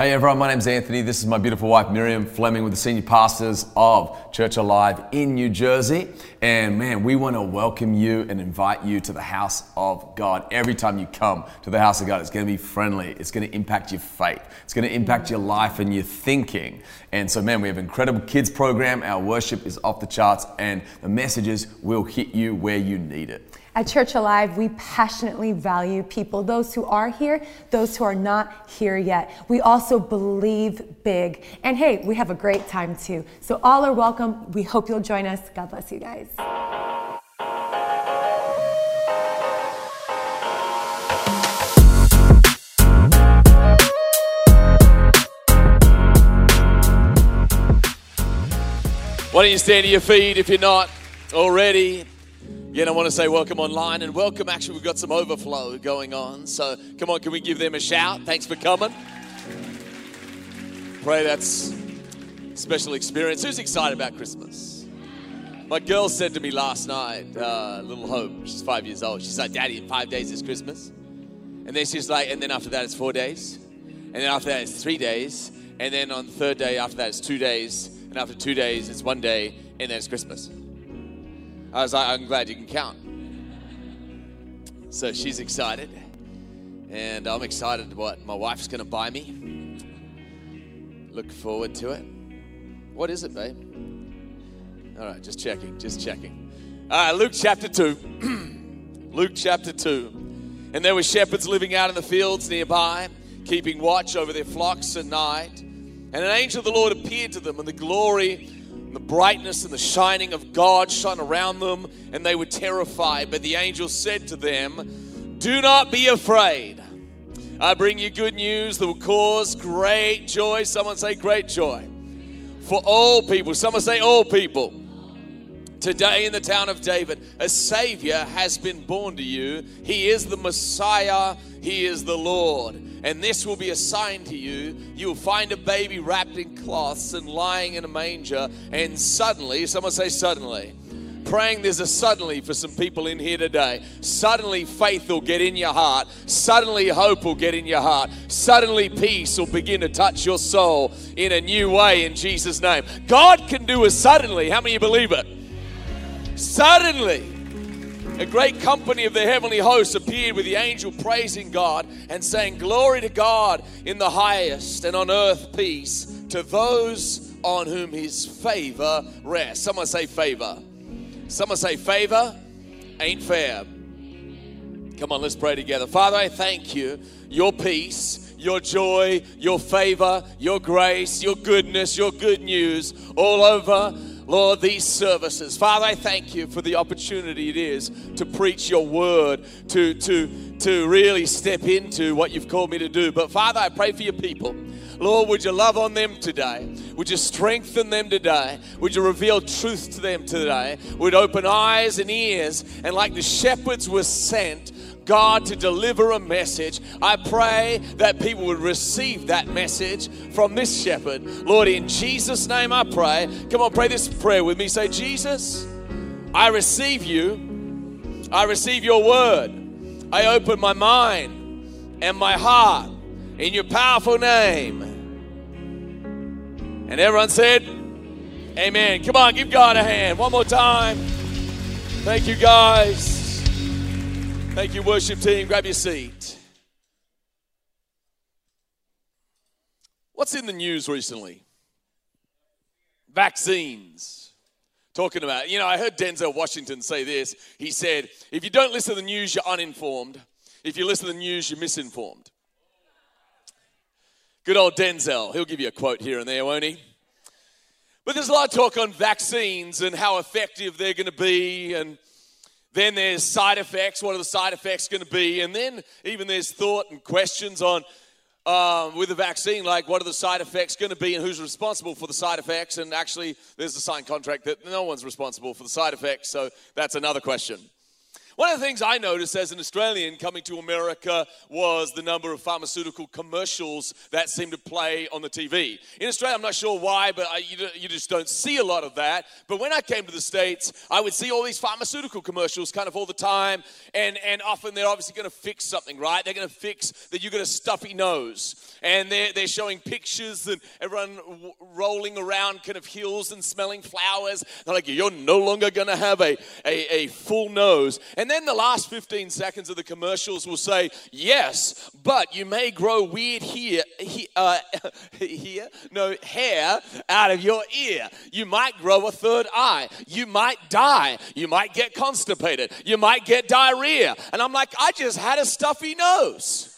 Hey everyone, my name's Anthony. This is my beautiful wife Miriam Fleming with the senior pastors of Church Alive in New Jersey. And man, we want to welcome you and invite you to the house of God. Every time you come to the house of God, it's going to be friendly. It's going to impact your faith. It's going to impact your life and your thinking. And so, man, we have an incredible kids program. Our worship is off the charts, and the messages will hit you where you need it. At Church Alive, we passionately value people, those who are here, those who are not here yet. We also believe big. And hey, we have a great time too. So, all are welcome. We hope you'll join us. God bless you guys. Why don't you stand to your feet if you're not already? Again, I want to say welcome online and welcome. Actually, we've got some overflow going on. So come on, can we give them a shout? Thanks for coming. Pray that's special experience. Who's excited about Christmas? My girl said to me last night, uh, little Hope, she's five years old. She's like, Daddy, in five days is Christmas. And then she's like, and then after that it's four days. And then after that it's three days. And then on the third day after that it's two days. And after two days it's one day. And then it's Christmas. I was like, I'm glad you can count. So she's excited. And I'm excited what my wife's going to buy me. Look forward to it. What is it, babe? All right, just checking, just checking. All right, Luke chapter 2. Luke chapter 2. And there were shepherds living out in the fields nearby, keeping watch over their flocks at night. And an angel of the Lord appeared to them, and the glory the brightness and the shining of God shone around them, and they were terrified. But the angel said to them, Do not be afraid. I bring you good news that will cause great joy. Someone say, Great joy. For all people. Someone say, All people. Today in the town of David, a Savior has been born to you. He is the Messiah, He is the Lord. And this will be a sign to you. You will find a baby wrapped in cloths and lying in a manger. And suddenly, someone say, suddenly. Praying there's a suddenly for some people in here today. Suddenly, faith will get in your heart. Suddenly, hope will get in your heart. Suddenly, peace will begin to touch your soul in a new way in Jesus' name. God can do a suddenly. How many believe it? Suddenly, a great company of the heavenly hosts appeared with the angel praising God and saying, Glory to God in the highest, and on earth peace to those on whom his favor rests. Someone say favor. Someone say favor ain't fair. Come on, let's pray together. Father, I thank you. Your peace, your joy, your favor, your grace, your goodness, your good news all over Lord, these services. Father, I thank you for the opportunity it is to preach your word, to, to, to really step into what you've called me to do. But Father, I pray for your people. Lord, would you love on them today? Would you strengthen them today? Would you reveal truth to them today? Would open eyes and ears, and like the shepherds were sent, God to deliver a message. I pray that people would receive that message from this shepherd. Lord, in Jesus' name I pray. Come on, pray this prayer with me. Say, Jesus, I receive you. I receive your word. I open my mind and my heart in your powerful name. And everyone said, Amen. Come on, give God a hand. One more time. Thank you, guys. Thank you, worship team. Grab your seat. What's in the news recently? Vaccines. Talking about, you know, I heard Denzel Washington say this. He said, if you don't listen to the news, you're uninformed. If you listen to the news, you're misinformed. Good old Denzel. He'll give you a quote here and there, won't he? But there's a lot of talk on vaccines and how effective they're going to be and then there's side effects. What are the side effects going to be? And then even there's thought and questions on um, with the vaccine, like what are the side effects going to be and who's responsible for the side effects? And actually, there's a signed contract that no one's responsible for the side effects. So that's another question. One of the things I noticed as an Australian coming to America was the number of pharmaceutical commercials that seem to play on the TV. In Australia, I'm not sure why, but I, you, you just don't see a lot of that. But when I came to the States, I would see all these pharmaceutical commercials kind of all the time, and, and often they're obviously going to fix something, right? They're going to fix that you've got a stuffy nose, and they're, they're showing pictures and everyone w- rolling around kind of hills and smelling flowers. They're like, you're no longer going to have a, a, a full nose. And then the last 15 seconds of the commercials will say, Yes, but you may grow weird here, he, uh, here, no, hair out of your ear. You might grow a third eye. You might die. You might get constipated. You might get diarrhea. And I'm like, I just had a stuffy nose.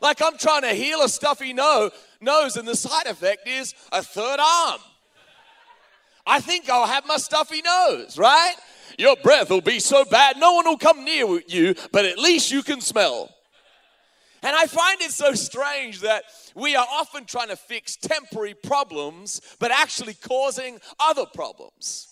Like I'm trying to heal a stuffy nose, nose and the side effect is a third arm. I think I'll have my stuffy nose, right? Your breath will be so bad, no one will come near you, but at least you can smell. And I find it so strange that we are often trying to fix temporary problems, but actually causing other problems.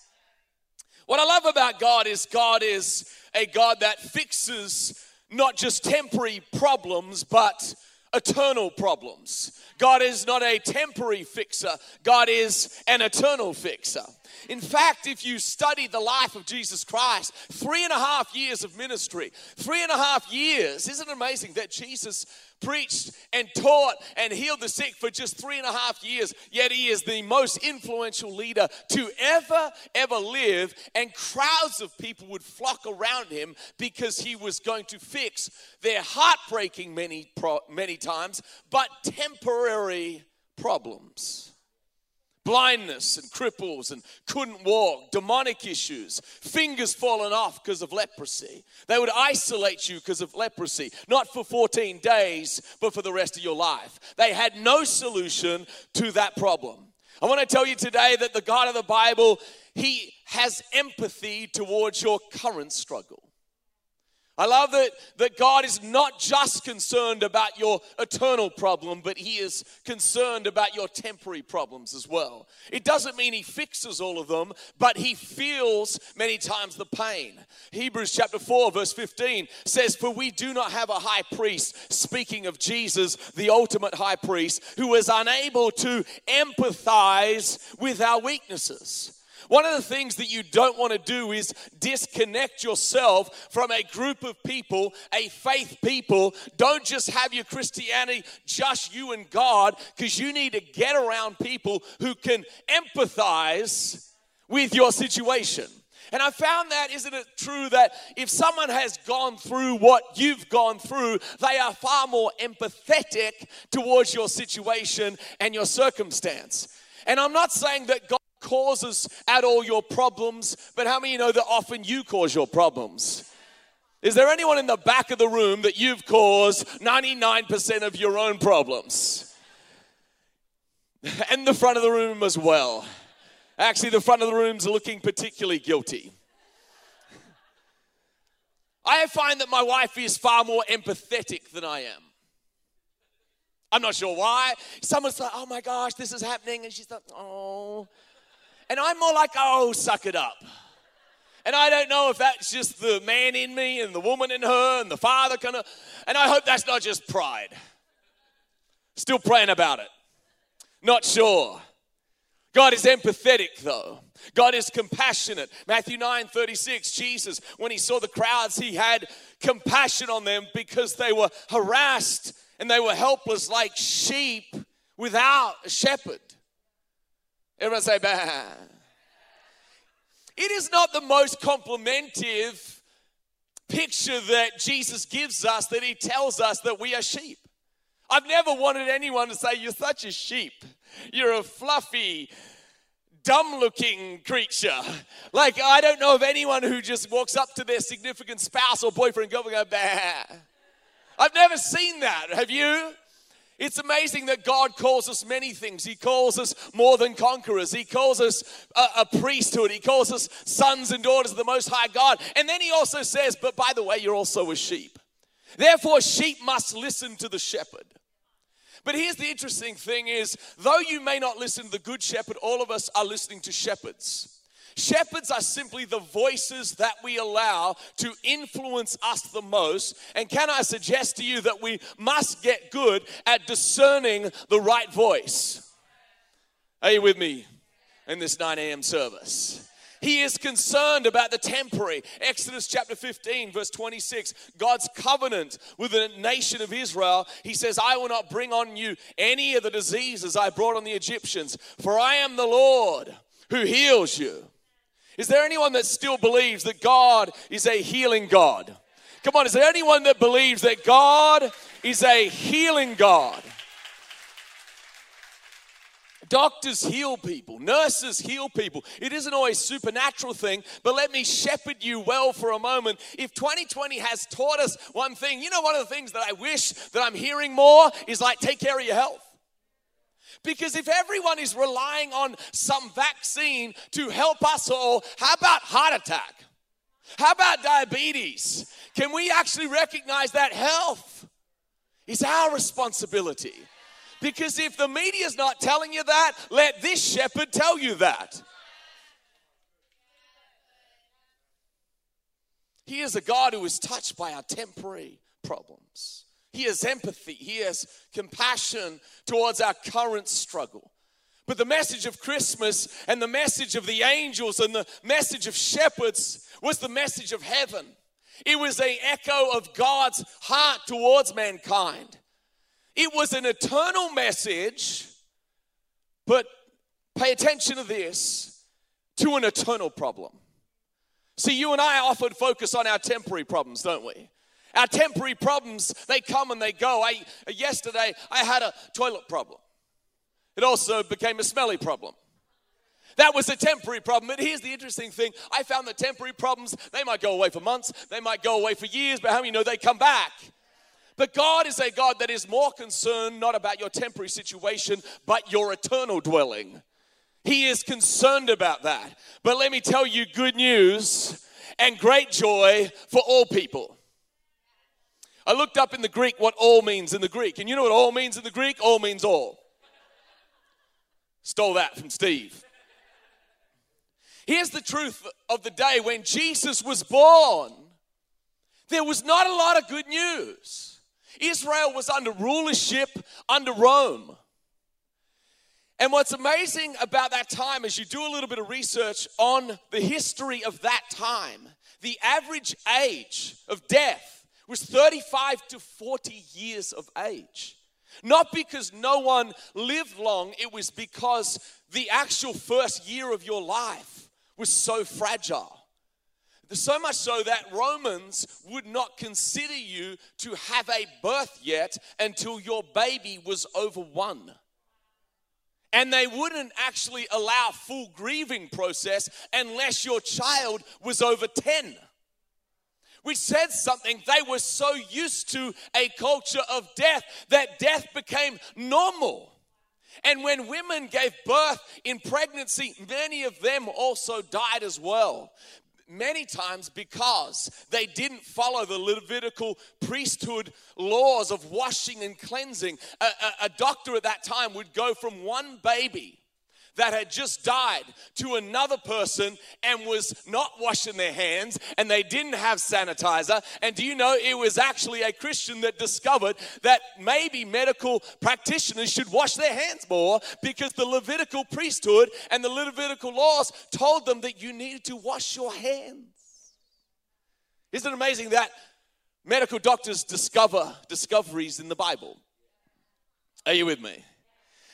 What I love about God is God is a God that fixes not just temporary problems, but eternal problems. God is not a temporary fixer, God is an eternal fixer. In fact, if you study the life of Jesus Christ, three and a half years of ministry, three and a half years, isn't it amazing that Jesus preached and taught and healed the sick for just three and a half years, yet he is the most influential leader to ever, ever live. And crowds of people would flock around him because he was going to fix their heartbreaking many, many times, but temporary problems blindness and cripples and couldn't walk, demonic issues, fingers fallen off because of leprosy. They would isolate you because of leprosy, not for 14 days, but for the rest of your life. They had no solution to that problem. I want to tell you today that the God of the Bible, He has empathy towards your current struggle. I love that, that God is not just concerned about your eternal problem, but He is concerned about your temporary problems as well. It doesn't mean He fixes all of them, but He feels many times the pain. Hebrews chapter 4, verse 15 says, For we do not have a high priest, speaking of Jesus, the ultimate high priest, who is unable to empathize with our weaknesses one of the things that you don't want to do is disconnect yourself from a group of people, a faith people. Don't just have your Christianity just you and God, because you need to get around people who can empathize with your situation. And I found that, isn't it true, that if someone has gone through what you've gone through, they are far more empathetic towards your situation and your circumstance. And I'm not saying that God causes at all your problems, but how many know that often you cause your problems? Is there anyone in the back of the room that you've caused 99% of your own problems? And the front of the room as well. Actually, the front of the room's looking particularly guilty. I find that my wife is far more empathetic than I am. I'm not sure why. Someone's like, oh my gosh, this is happening. And she's like, oh. And I'm more like, oh, suck it up. And I don't know if that's just the man in me and the woman in her and the father kind of, and I hope that's not just pride. Still praying about it. Not sure. God is empathetic though. God is compassionate. Matthew 9 36, Jesus, when he saw the crowds, he had compassion on them because they were harassed and they were helpless like sheep without a shepherd. Everyone say, bah. It is not the most complimentive picture that Jesus gives us that he tells us that we are sheep. I've never wanted anyone to say, You're such a sheep. You're a fluffy, dumb looking creature. Like, I don't know of anyone who just walks up to their significant spouse or boyfriend and go, bah. I've never seen that. Have you? It's amazing that God calls us many things. He calls us more than conquerors. He calls us a, a, priesthood. He calls us sons and daughters of the Most High God. And then He also says, But by the way, you're also a sheep. Therefore, sheep must listen to the shepherd. But here's the interesting thing is, though you may not listen to the good shepherd, all of us are listening to shepherds. Shepherds are simply the voices that we allow to influence us the most. And can I suggest to you that we must get good at discerning the right voice? Are you with me in this 9 a.m. service? He is concerned about the temporary. Exodus chapter 15, verse 26, God's covenant with the nation of Israel. He says, I will not bring on you any of the diseases I brought on the Egyptians, for I am the Lord who heals you. Is there anyone that still believes that God is a healing God? Come on, is there anyone that believes that God is a healing God? Doctors heal people, nurses heal people. It isn't always supernatural thing, but let me shepherd you well for a moment. If 2020 has taught us one thing, you know one of the things that I wish that I'm hearing more is like take care of your health. Because if everyone is relying on some vaccine to help us all, how about heart attack? How about diabetes? Can we actually recognize that health is our responsibility? Because if the media's not telling you that, let this shepherd tell you that. He is a God who is touched by our temporary problems. He has empathy, He has compassion towards our current struggle. But the message of Christmas and the message of the angels and the message of shepherds was the message of heaven. It was an echo of God's heart towards mankind. It was an eternal message, but pay attention to this to an eternal problem. See, you and I often focus on our temporary problems, don't we? Our temporary problems, they come and they go. I, yesterday, I had a toilet problem. It also became a smelly problem. That was a temporary problem. But here's the interesting thing I found that temporary problems, they might go away for months, they might go away for years, but how many know they come back? But God is a God that is more concerned not about your temporary situation, but your eternal dwelling. He is concerned about that. But let me tell you good news and great joy for all people. I looked up in the Greek what all means in the Greek. And you know what all means in the Greek? All means all. Stole that from Steve. Here's the truth of the day when Jesus was born, there was not a lot of good news. Israel was under rulership under Rome. And what's amazing about that time is you do a little bit of research on the history of that time. The average age of death was 35 to 40 years of age. Not because no one lived long, it was because the actual first year of your life was so fragile. So much so that Romans would not consider you to have a birth yet until your baby was over one. And they wouldn't actually allow full grieving process unless your child was over 10. Which said something, they were so used to a culture of death that death became normal. And when women gave birth in pregnancy, many of them also died as well many times because they didn't follow the Levitical priesthood laws of washing and cleansing. A, a, a, doctor at that time would go from one baby that had just died to another person and was not washing their hands and they didn't have sanitizer. And do you know it was actually a Christian that discovered that maybe medical practitioners should wash their hands more because the Levitical priesthood and the Levitical laws told them that you needed to wash your hands. Isn't it amazing that medical doctors discover discoveries in the Bible? Are you with me?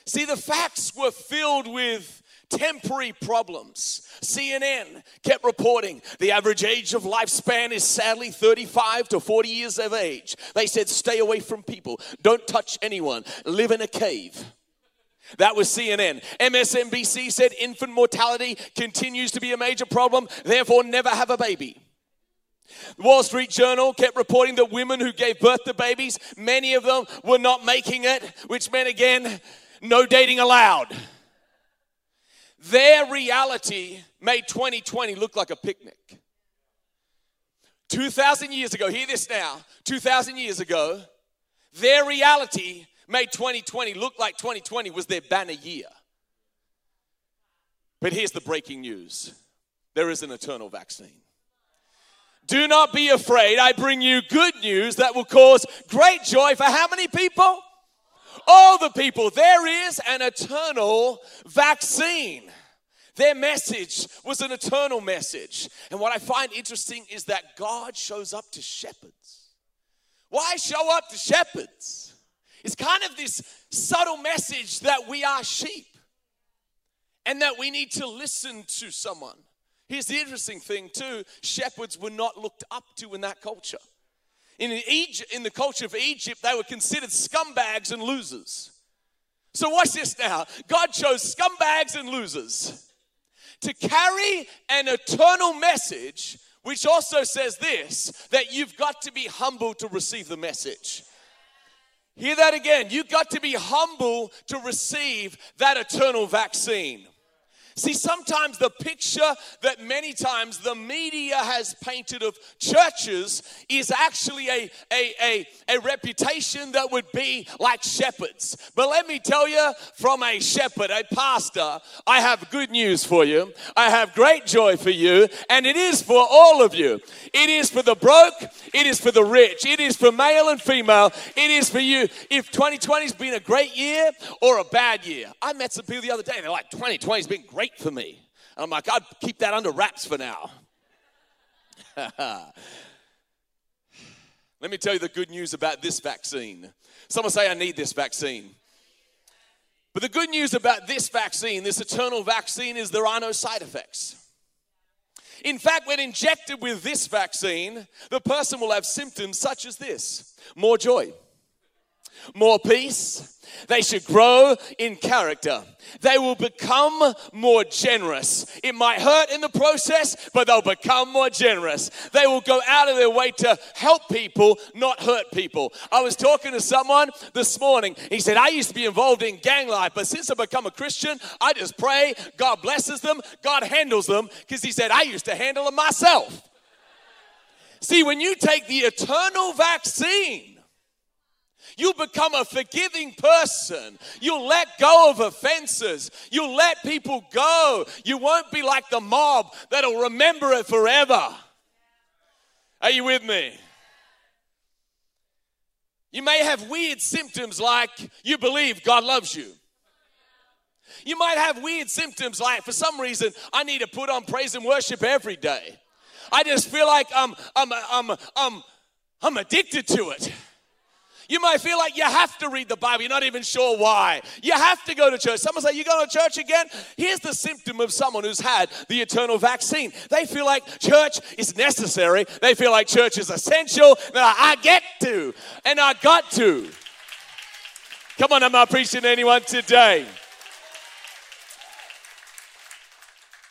See, the facts were filled with temporary problems. CNN kept reporting the average age of lifespan is sadly 35 to 40 years of age. They said, stay away from people, don't touch anyone, live in a cave. That was CNN. MSNBC said infant mortality continues to be a major problem, therefore, never have a baby. The Wall Street Journal kept reporting that women who gave birth to babies, many of them were not making it, which meant again, no dating allowed. Their reality made 2020 look like a picnic. 2,000 years ago, hear this now, 2,000 years ago, their reality made 2020 look like 2020 was their banner year. But here's the breaking news there is an eternal vaccine. Do not be afraid. I bring you good news that will cause great joy for how many people? All the people. There is an eternal vaccine. Their message was an eternal message. And what I find interesting is that God shows up to shepherds. Why show up to shepherds? It's kind of this subtle message that we are sheep and that we need to listen to someone. Here's the interesting thing, too shepherds were not looked up to in that culture. In, Egypt, in the culture of Egypt, they were considered scumbags and losers. So, watch this now. God chose scumbags and losers to carry an eternal message, which also says this that you've got to be humble to receive the message. Hear that again. You've got to be humble to receive that eternal vaccine. See, sometimes the picture that many times the media has painted of churches is actually a, a, a, a reputation that would be like shepherds. But let me tell you, from a shepherd, a pastor, I have good news for you. I have great joy for you, and it is for all of you. It is for the broke, it is for the rich, it is for male and female, it is for you. If 2020 has been a great year or a bad year, I met some people the other day, they're like, 2020 has been great great for me. And I'm like, I'd keep that under wraps for now. Let me tell you the good news about this vaccine. Someone say, I need this vaccine. But the good news about this vaccine, this eternal vaccine, is there are no side effects. In fact, when injected with this vaccine, the person will have symptoms such as this more joy, more peace, they should grow in character. They will become more generous. It might hurt in the process, but they'll become more generous. They will go out of their way to help people, not hurt people. I was talking to someone this morning. He said, I used to be involved in gang life, but since I've become a Christian, I just pray God blesses them, God handles them, because he said, I used to handle them myself. See, when you take the eternal vaccine, you become a forgiving person. You'll let go of offenses. You'll let people go. You won't be like the mob that'll remember it forever. Are you with me? You may have weird symptoms like you believe God loves you. You might have weird symptoms like, for some reason, I need to put on praise and worship every day. I just feel like I'm, I'm, I'm, I'm, I'm addicted to it. You might feel like you have to read the Bible. You're not even sure why. You have to go to church. Someone say, You go to church again? Here's the symptom of someone who's had the eternal vaccine. They feel like church is necessary, they feel like church is essential. Like, I get to, and I got to. Come on, I'm not preaching to anyone today.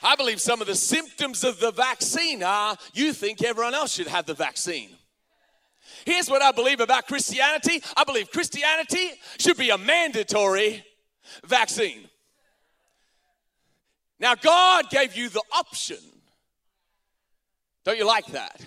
I believe some of the symptoms of the vaccine are you think everyone else should have the vaccine. Here's what I believe about Christianity I believe Christianity should be a mandatory vaccine. Now, God gave you the option. Don't you like that?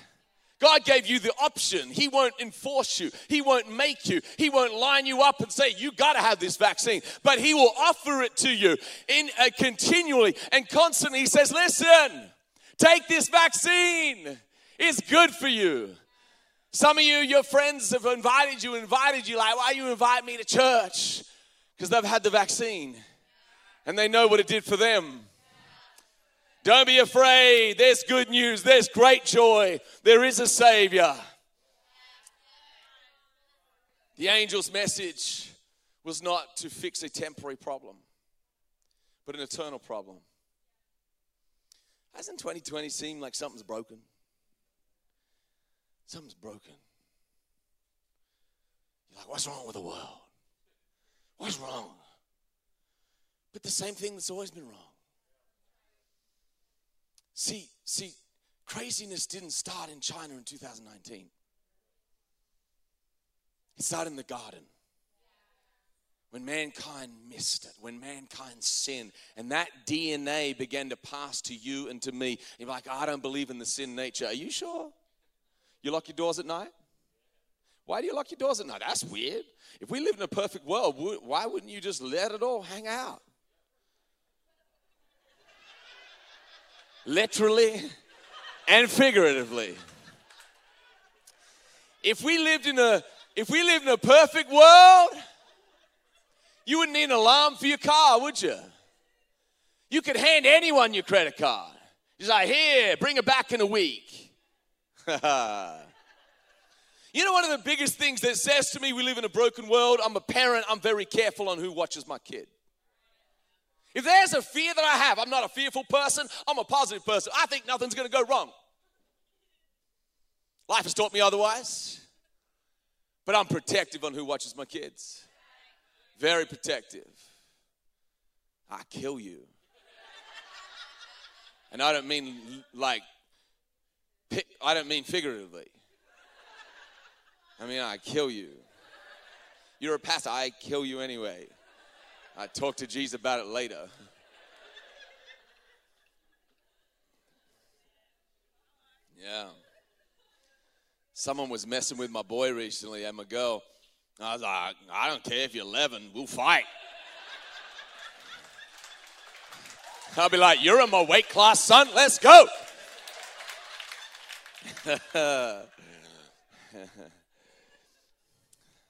God gave you the option. He won't enforce you. He won't make you. He won't line you up and say, You got to have this vaccine. But He will offer it to you in, continually and constantly. He says, Listen, take this vaccine. It's good for you. Some of you, your friends have invited you, invited you, like, why you invite me to church? Because they've had the vaccine and they know what it did for them. Don't be afraid. There's good news. There's great joy. There is a Savior. The angel's message was not to fix a temporary problem, but an eternal problem. Hasn't 2020 seemed like something's broken? Something's broken. You're like, what's wrong with the world? What's wrong? But the same thing that's always been wrong. See, see, craziness didn't start in China in 2019. It started in the garden. When mankind missed it, when mankind sinned, and that DNA began to pass to you and to me. You're like, I don't believe in the sin nature. Are you sure? You lock your doors at night? Why do you lock your doors at night? That's weird. If we lived in a perfect world, why wouldn't you just let it all hang out? literally and figuratively. If we lived in a if we lived in a perfect world, you wouldn't need an alarm for your car, would you? You could hand anyone your credit card. He's like, here, bring it back in a week. you know, one of the biggest things that says to me we live in a broken world, I'm a parent, I'm very careful on who watches my kid. If there's a fear that I have, I'm not a fearful person, I'm a positive person. I think nothing's going to go wrong. Life has taught me otherwise, but I'm protective on who watches my kids. Very protective. I kill you. And I don't mean like, I don't mean figuratively. I mean, I kill you. You're a pastor, I kill you anyway. I talk to Jesus about it later. Yeah. Someone was messing with my boy recently and my girl. I was like, I don't care if you're 11, we'll fight. I'll be like, You're in my weight class, son. Let's go.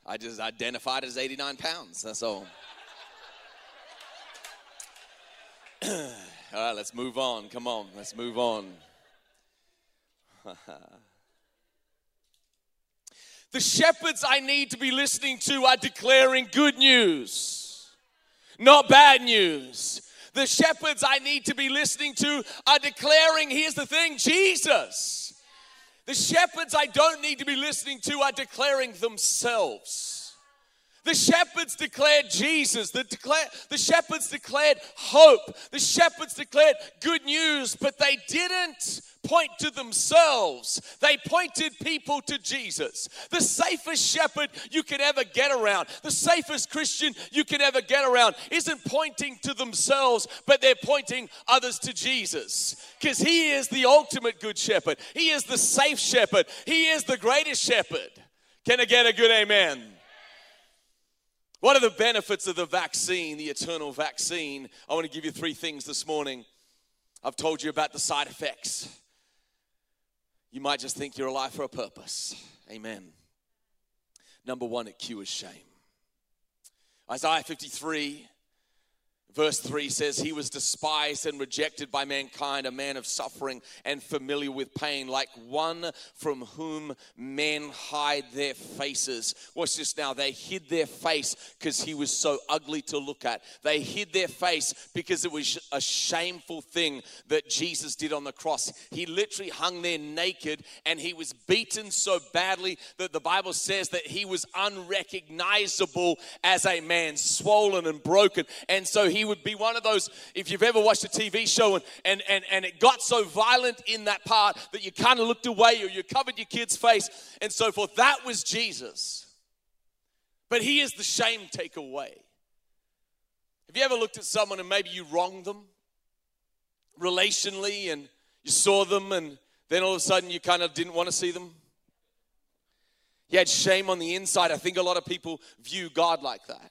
I just identified as 89 pounds. That's all. all right, let's move on. Come on, let's move on. the shepherds I need to be listening to are declaring good news, not bad news. The shepherds I need to be listening to are declaring, here's the thing, Jesus. The shepherds I don't need to be listening to are declaring themselves. The shepherds declared Jesus. The, declare, the shepherds declared hope. The shepherds declared good news, but they didn't point to themselves, they pointed people to Jesus. The safest shepherd you can ever get around, the safest Christian you can ever get around, isn't pointing to themselves, but they're pointing others to Jesus. Because he is the ultimate good shepherd, he is the safe shepherd, he is the greatest shepherd. Can I get a good amen? What are the benefits of the vaccine, the eternal vaccine? I want to give you three things this morning. I've told you about the side effects you might just think you're alive for a purpose. Amen. Number one, it cures shame. Isaiah 53 Verse 3 says, He was despised and rejected by mankind, a man of suffering and familiar with pain, like one from whom men hide their faces. Watch this now. They hid their face because he was so ugly to look at. They hid their face because it was a shameful thing that Jesus did on the cross. He literally hung there naked and he was beaten so badly that the Bible says that he was unrecognizable as a man, swollen and broken. And so he he would be one of those, if you've ever watched a TV show and, and, and, and it got so violent in that part that you kind of looked away or you covered your kid's face and so forth. That was Jesus. But he is the shame take away. Have you ever looked at someone and maybe you wronged them relationally and you saw them and then all of a sudden you kind of didn't want to see them? You had shame on the inside. I think a lot of people view God like that.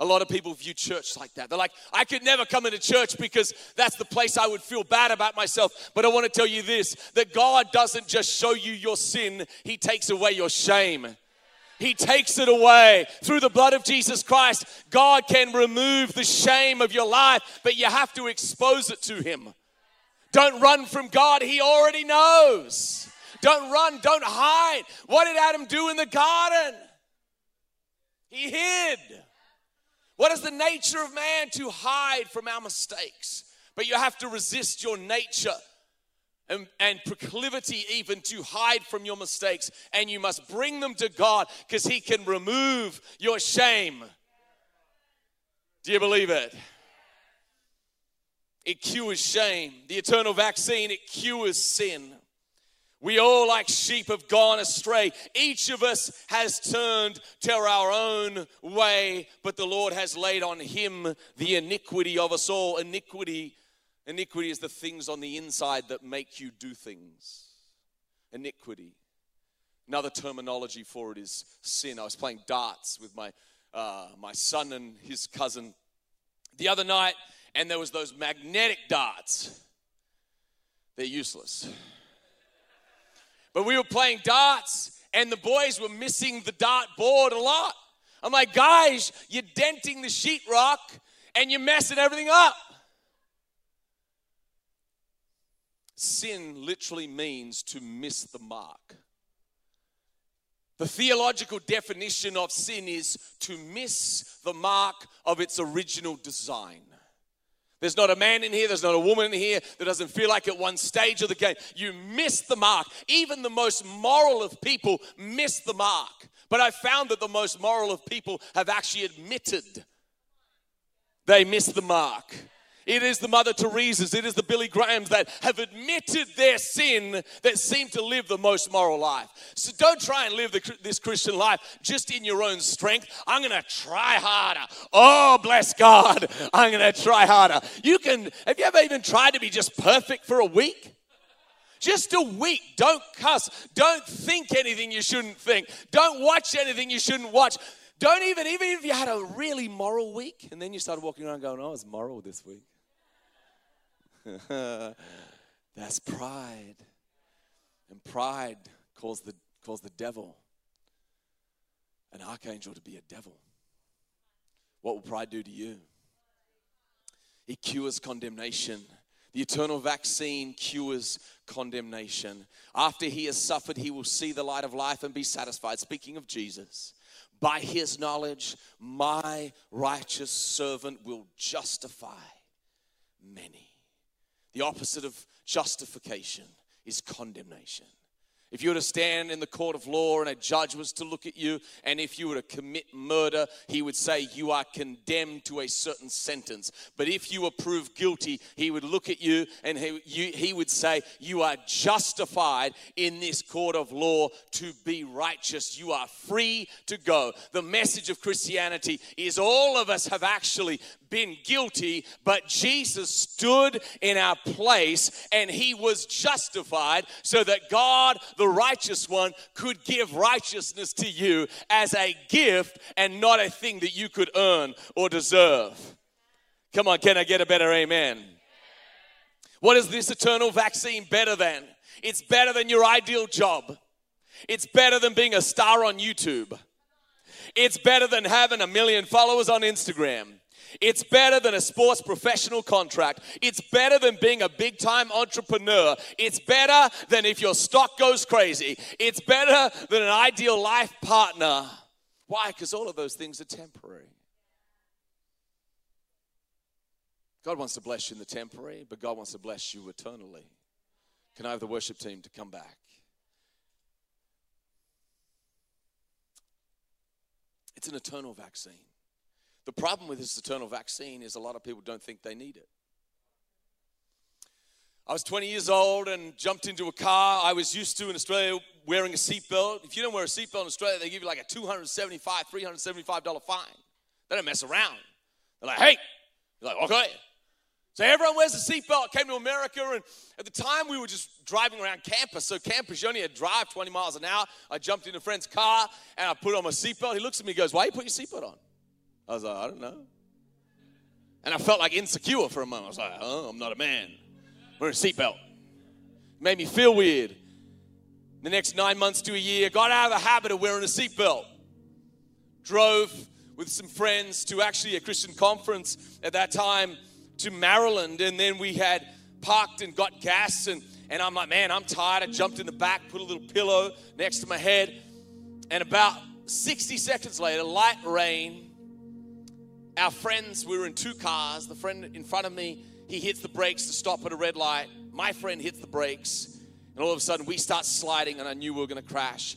A lot of people view church like that. They're like, I could never come into church because that's the place I would feel bad about myself. But I want to tell you this that God doesn't just show you your sin, He takes away your shame. He takes it away. Through the blood of Jesus Christ, God can remove the shame of your life, but you have to expose it to Him. Don't run from God, He already knows. Don't run, don't hide. What did Adam do in the garden? He hid. What is the nature of man? To hide from our mistakes. But you have to resist your nature and, and, proclivity even to hide from your mistakes. And you must bring them to God because He can remove your shame. Do you believe it? It cures shame. The eternal vaccine, it cures sin. We all, like sheep, have gone astray. Each of us has turned to our own way, but the Lord has laid on him the iniquity of us all. Iniquity, iniquity is the things on the inside that make you do things. Iniquity. Another terminology for it is sin. I was playing darts with my uh, my son and his cousin the other night, and there was those magnetic darts they're useless. But we were playing darts, and the boys were missing the dart board a lot. I'm like, guys, you're denting the sheetrock and you're messing everything up. Sin literally means to miss the mark. The theological definition of sin is to miss the mark of its original design. There's not a man in here, there's not a woman in here that doesn't feel like at one stage of the game you missed the mark. Even the most moral of people miss the mark. But I found that the most moral of people have actually admitted they missed the mark. It is the Mother Teresa's, it is the Billy Grahams that have admitted their sin that seem to live the most moral life. So don't try and live the, this Christian life just in your own strength. I'm going to try harder. Oh, bless God, I'm going to try harder. You can, have you ever even tried to be just perfect for a week? Just a week. Don't cuss. Don't think anything you shouldn't think. Don't watch anything you shouldn't watch. Don't even, even if you had a really moral week and then you started walking around going, oh, I was moral this week. That's pride. And pride calls the, calls the devil an archangel to be a devil. What will pride do to you? It cures condemnation. The eternal vaccine cures condemnation. After he has suffered, he will see the light of life and be satisfied. Speaking of Jesus, by his knowledge, my righteous servant will justify many. The opposite of justification is condemnation. If you were to stand in the court of law and a judge was to look at you, and if you were to commit murder, he would say you are condemned to a certain sentence. But if you were proved guilty, he would look at you and he, you, he would say you are justified in this court of law to be righteous. You are free to go. The message of Christianity is all of us have actually been guilty, but Jesus stood in our place and he was justified so that God, the righteous one, could give righteousness to you as a gift and not a thing that you could earn or deserve. Come on, can I get a better amen? What is this eternal vaccine better than? It's better than your ideal job. It's better than being a star on YouTube. It's better than having a million followers on Instagram. It's better than a sports professional contract. It's better than being a big time entrepreneur. It's better than if your stock goes crazy. It's better than an ideal life partner. Why? Because all of those things are temporary. God wants to bless you in the temporary, but God wants to bless you eternally. Can I have the worship team to come back? It's an eternal vaccine. The problem with this eternal vaccine is a lot of people don't think they need it. I was 20 years old and jumped into a car. I was used to in Australia wearing a seatbelt. If you don't wear a seatbelt in Australia, they give you like a 275, $375 fine. They don't mess around. They're like, hey, you're like, okay. So everyone wears a seatbelt. Came to America, and at the time we were just driving around campus. So campus, you only had drive 20 miles an hour. I jumped in a friend's car and I put on my seatbelt. He looks at me and goes, why you put your seatbelt on? I was like, I don't know. And I felt like insecure for a moment. I was like, oh, I'm not a man. Wearing a seatbelt. Made me feel weird. The next nine months to a year, got out of the habit of wearing a seatbelt. Drove with some friends to actually a Christian conference at that time to Maryland. And then we had parked and got gas. And, and I'm like, man, I'm tired. I jumped in the back, put a little pillow next to my head. And about 60 seconds later, light rain our friends, we were in two cars. The friend in front of me, he hits the brakes to stop at a red light. My friend hits the brakes, and all of a sudden we start sliding, and I knew we were going to crash.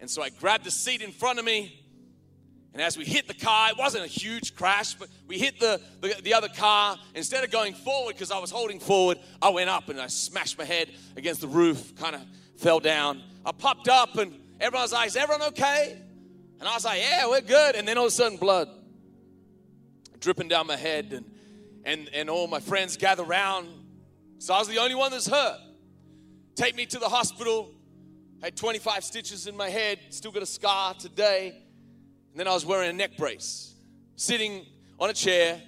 And so I grabbed the seat in front of me, and as we hit the car, it wasn't a huge crash, but we hit the, the, the other car. Instead of going forward, because I was holding forward, I went up and I smashed my head against the roof, kind of fell down. I popped up, and everyone was like, Is everyone okay? And I was like, Yeah, we're good. And then all of a sudden, blood dripping down my head, and, and, and all my friends gather around. So I was the only one that's hurt. Take me to the hospital. I had 25 stitches in my head, still got a scar today. And then I was wearing a neck brace, sitting on a chair,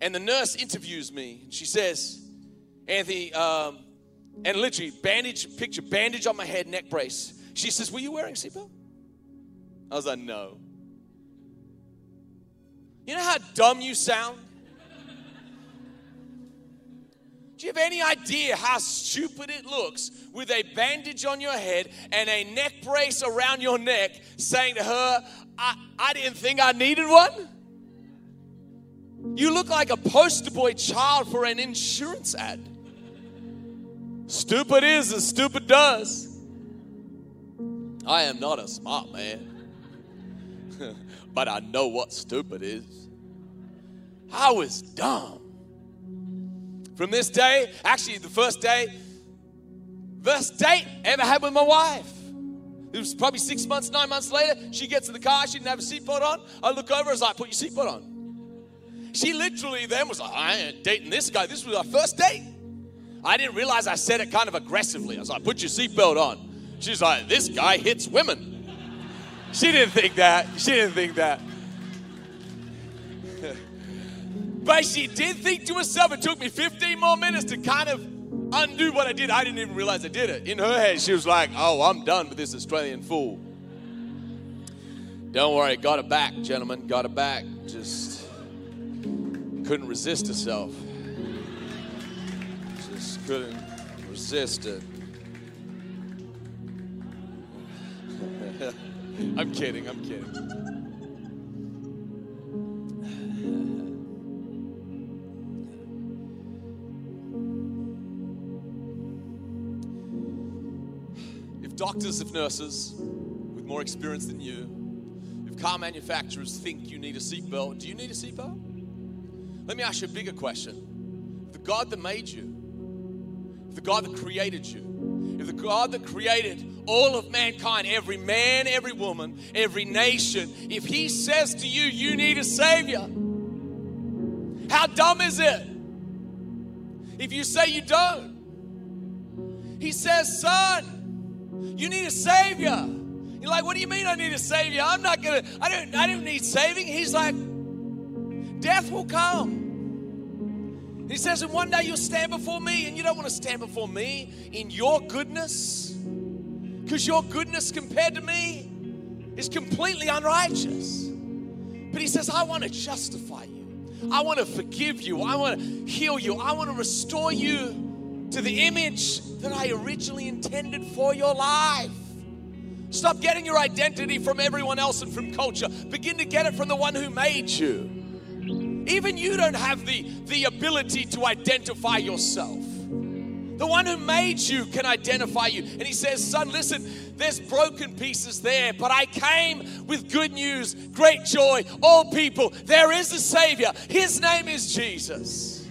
and the nurse interviews me. And she says, Anthony, um, and literally bandage, picture bandage on my head, neck brace. She says, Were you wearing seatbelt? I was like, No. You know how dumb you sound? Do you have any idea how stupid it looks with a bandage on your head and a neck brace around your neck saying to her, I, I didn't think I needed one? You look like a poster boy child for an insurance ad. Stupid is as stupid does. I am not a smart man, but I know what stupid is. I was dumb. From this day, actually, the first day, first date ever had with my wife. It was probably six months, nine months later. She gets in the car, she didn't have a seatbelt on. I look over, I was like, put your seatbelt on. She literally then was like, I ain't dating this guy. This was our first date. I didn't realize I said it kind of aggressively. I was like, put your seatbelt on. She's like, this guy hits women. She didn't think that. She didn't think that. but she did think to herself, it took me 15 more minutes to kind of undo what I did. I didn't even realize I did it. In her head, she was like, oh, I'm done with this Australian fool. Don't worry, got it back, gentlemen, got it back. Just couldn't resist herself. Just couldn't resist it. I'm kidding, I'm kidding. If doctors, if nurses with more experience than you, if car manufacturers think you need a seatbelt, do you need a seatbelt? Let me ask you a bigger question. The God that made you, the God that created you, the God that created all of mankind, every man, every woman, every nation, if He says to you, you need a Savior, how dumb is it if you say you don't? He says, son, you need a Savior. You're like, what do you mean I need a Savior? I'm not gonna, I don't, I don't need saving. He's like, death will come. He says, and one day you'll stand before me, and you don't want to stand before me in your goodness, because your goodness compared to me is completely unrighteous. But he says, I want to justify you. I want to forgive you. I want to heal you. I want to restore you to the image that I originally intended for your life. Stop getting your identity from everyone else and from culture. Begin to get it from the one who made you. Even you don't have the, the ability to identify yourself. The one who made you can identify you. And he says, Son, listen, there's broken pieces there, but I came with good news, great joy, all people. There is a Savior. His name is Jesus.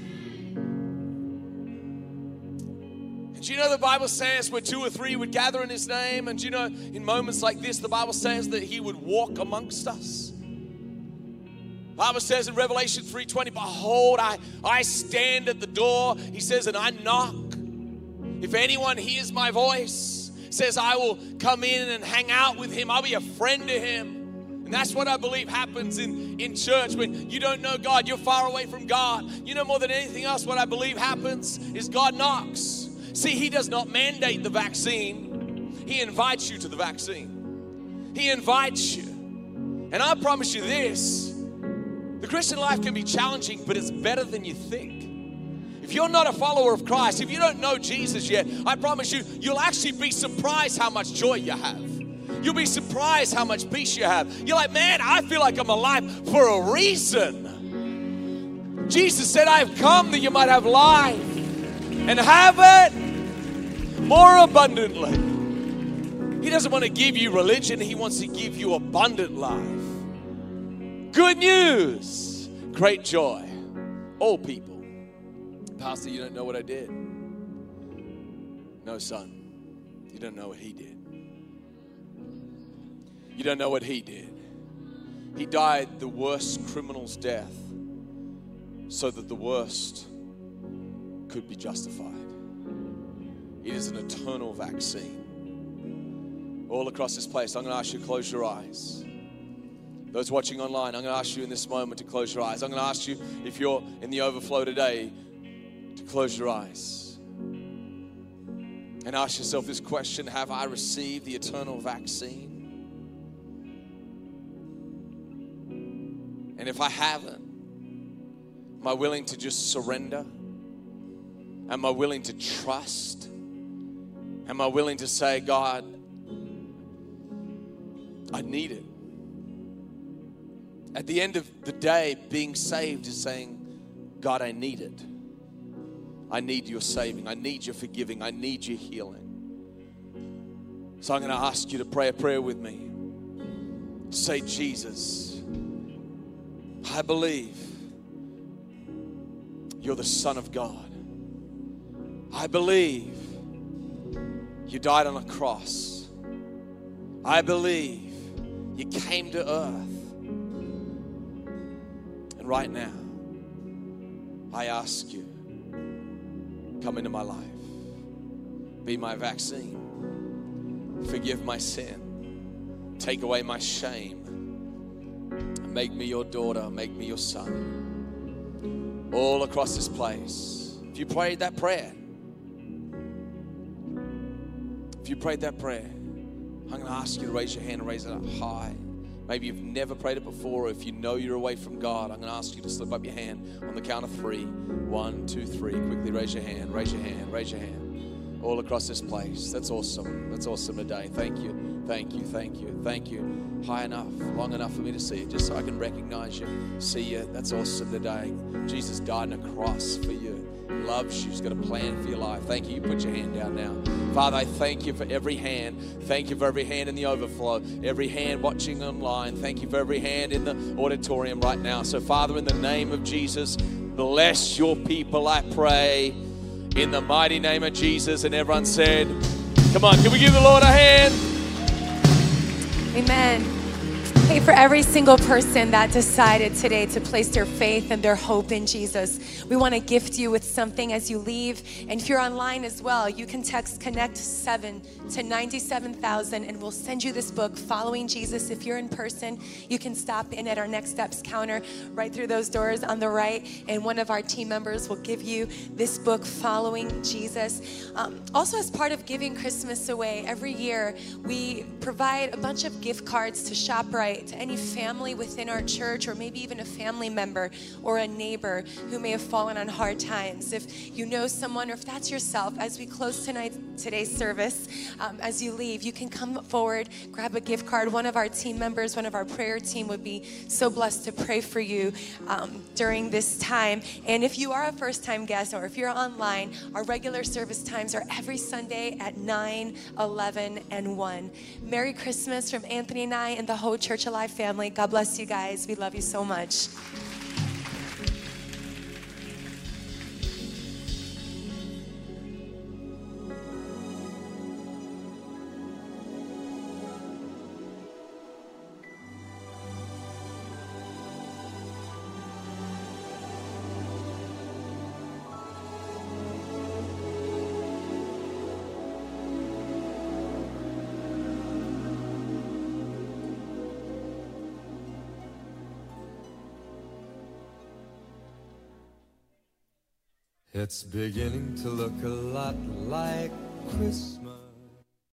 And you know the Bible says where two or three would gather in his name? And you know, in moments like this, the Bible says that he would walk amongst us. Bible says in Revelation 3:20, Behold, I, I stand at the door. He says, and I knock. If anyone hears my voice, says, I will come in and hang out with him, I'll be a friend to him. And that's what I believe happens in, in church when you don't know God, you're far away from God. You know, more than anything else, what I believe happens is God knocks. See, He does not mandate the vaccine, He invites you to the vaccine. He invites you. And I promise you this the Christian life can be challenging, but it's better than you think. If you're not a follower of Christ, if you don't know Jesus yet, I promise you, you'll actually be surprised how much joy you have. You'll be surprised how much peace you have. You're like, man, I feel like I'm alive for a reason. Jesus said, I have come that you might have life and have it more abundantly. He doesn't want to give you religion, He wants to give you abundant life. Good news, great joy, all people. Pastor, you don't know what I did. No, son, you don't know what he did. You don't know what he did. He died the worst criminal's death so that the worst could be justified. It is an eternal vaccine. All across this place, I'm going to ask you to close your eyes. Those watching online, I'm going to ask you in this moment to close your eyes. I'm going to ask you if you're in the overflow today to close your eyes. And ask yourself this question Have I received the eternal vaccine? And if I haven't, am I willing to just surrender? Am I willing to trust? Am I willing to say, God, I need it? At the end of the day, being saved is saying, God, I need it. I need your saving. I need your forgiving. I need your healing. So I'm going to ask you to pray a prayer with me. Say, Jesus, I believe you're the Son of God. I believe you died on a cross. I believe you came to earth. And right now, I ask you, come into my life. Be my vaccine. Forgive my sin. Take away my shame. Make me your daughter. Make me your son. All across this place. If you prayed that prayer, if you prayed that prayer, I'm going to ask you to raise your hand and raise it up high. Maybe you've never prayed it before, or if you know you're away from God, I'm going to ask you to slip up your hand on the count of three. One, two, three. Quickly raise your hand, raise your hand, raise your hand. All across this place. That's awesome. That's awesome today. Thank you, thank you, thank you, thank you. High enough, long enough for me to see you, just so I can recognize you, see you. That's awesome today. Jesus died on a cross for you loves you. He's got a plan for your life. Thank you. You put your hand down now. Father, I thank you for every hand. Thank you for every hand in the overflow, every hand watching online. Thank you for every hand in the auditorium right now. So, Father, in the name of Jesus, bless your people, I pray. In the mighty name of Jesus. And everyone said, Come on, can we give the Lord a hand? Amen. Hey, for every single person that decided today to place their faith and their hope in Jesus, we want to gift you with something as you leave. And if you're online as well, you can text Connect 7 to 97,000 and we'll send you this book, Following Jesus. If you're in person, you can stop in at our Next Steps counter right through those doors on the right, and one of our team members will give you this book, Following Jesus. Um, also, as part of giving Christmas away, every year we provide a bunch of gift cards to ShopRite to any family within our church, or maybe even a family member or a neighbor who may have fallen on hard times. If you know someone, or if that's yourself, as we close tonight today's service, um, as you leave, you can come forward, grab a gift card. One of our team members, one of our prayer team, would be so blessed to pray for you um, during this time. And if you are a first-time guest, or if you're online, our regular service times are every Sunday at 9, 11, and 1. Merry Christmas from Anthony and I and the whole Church Alive family. God bless you guys. We love you so much. It's beginning to look a lot like Christmas.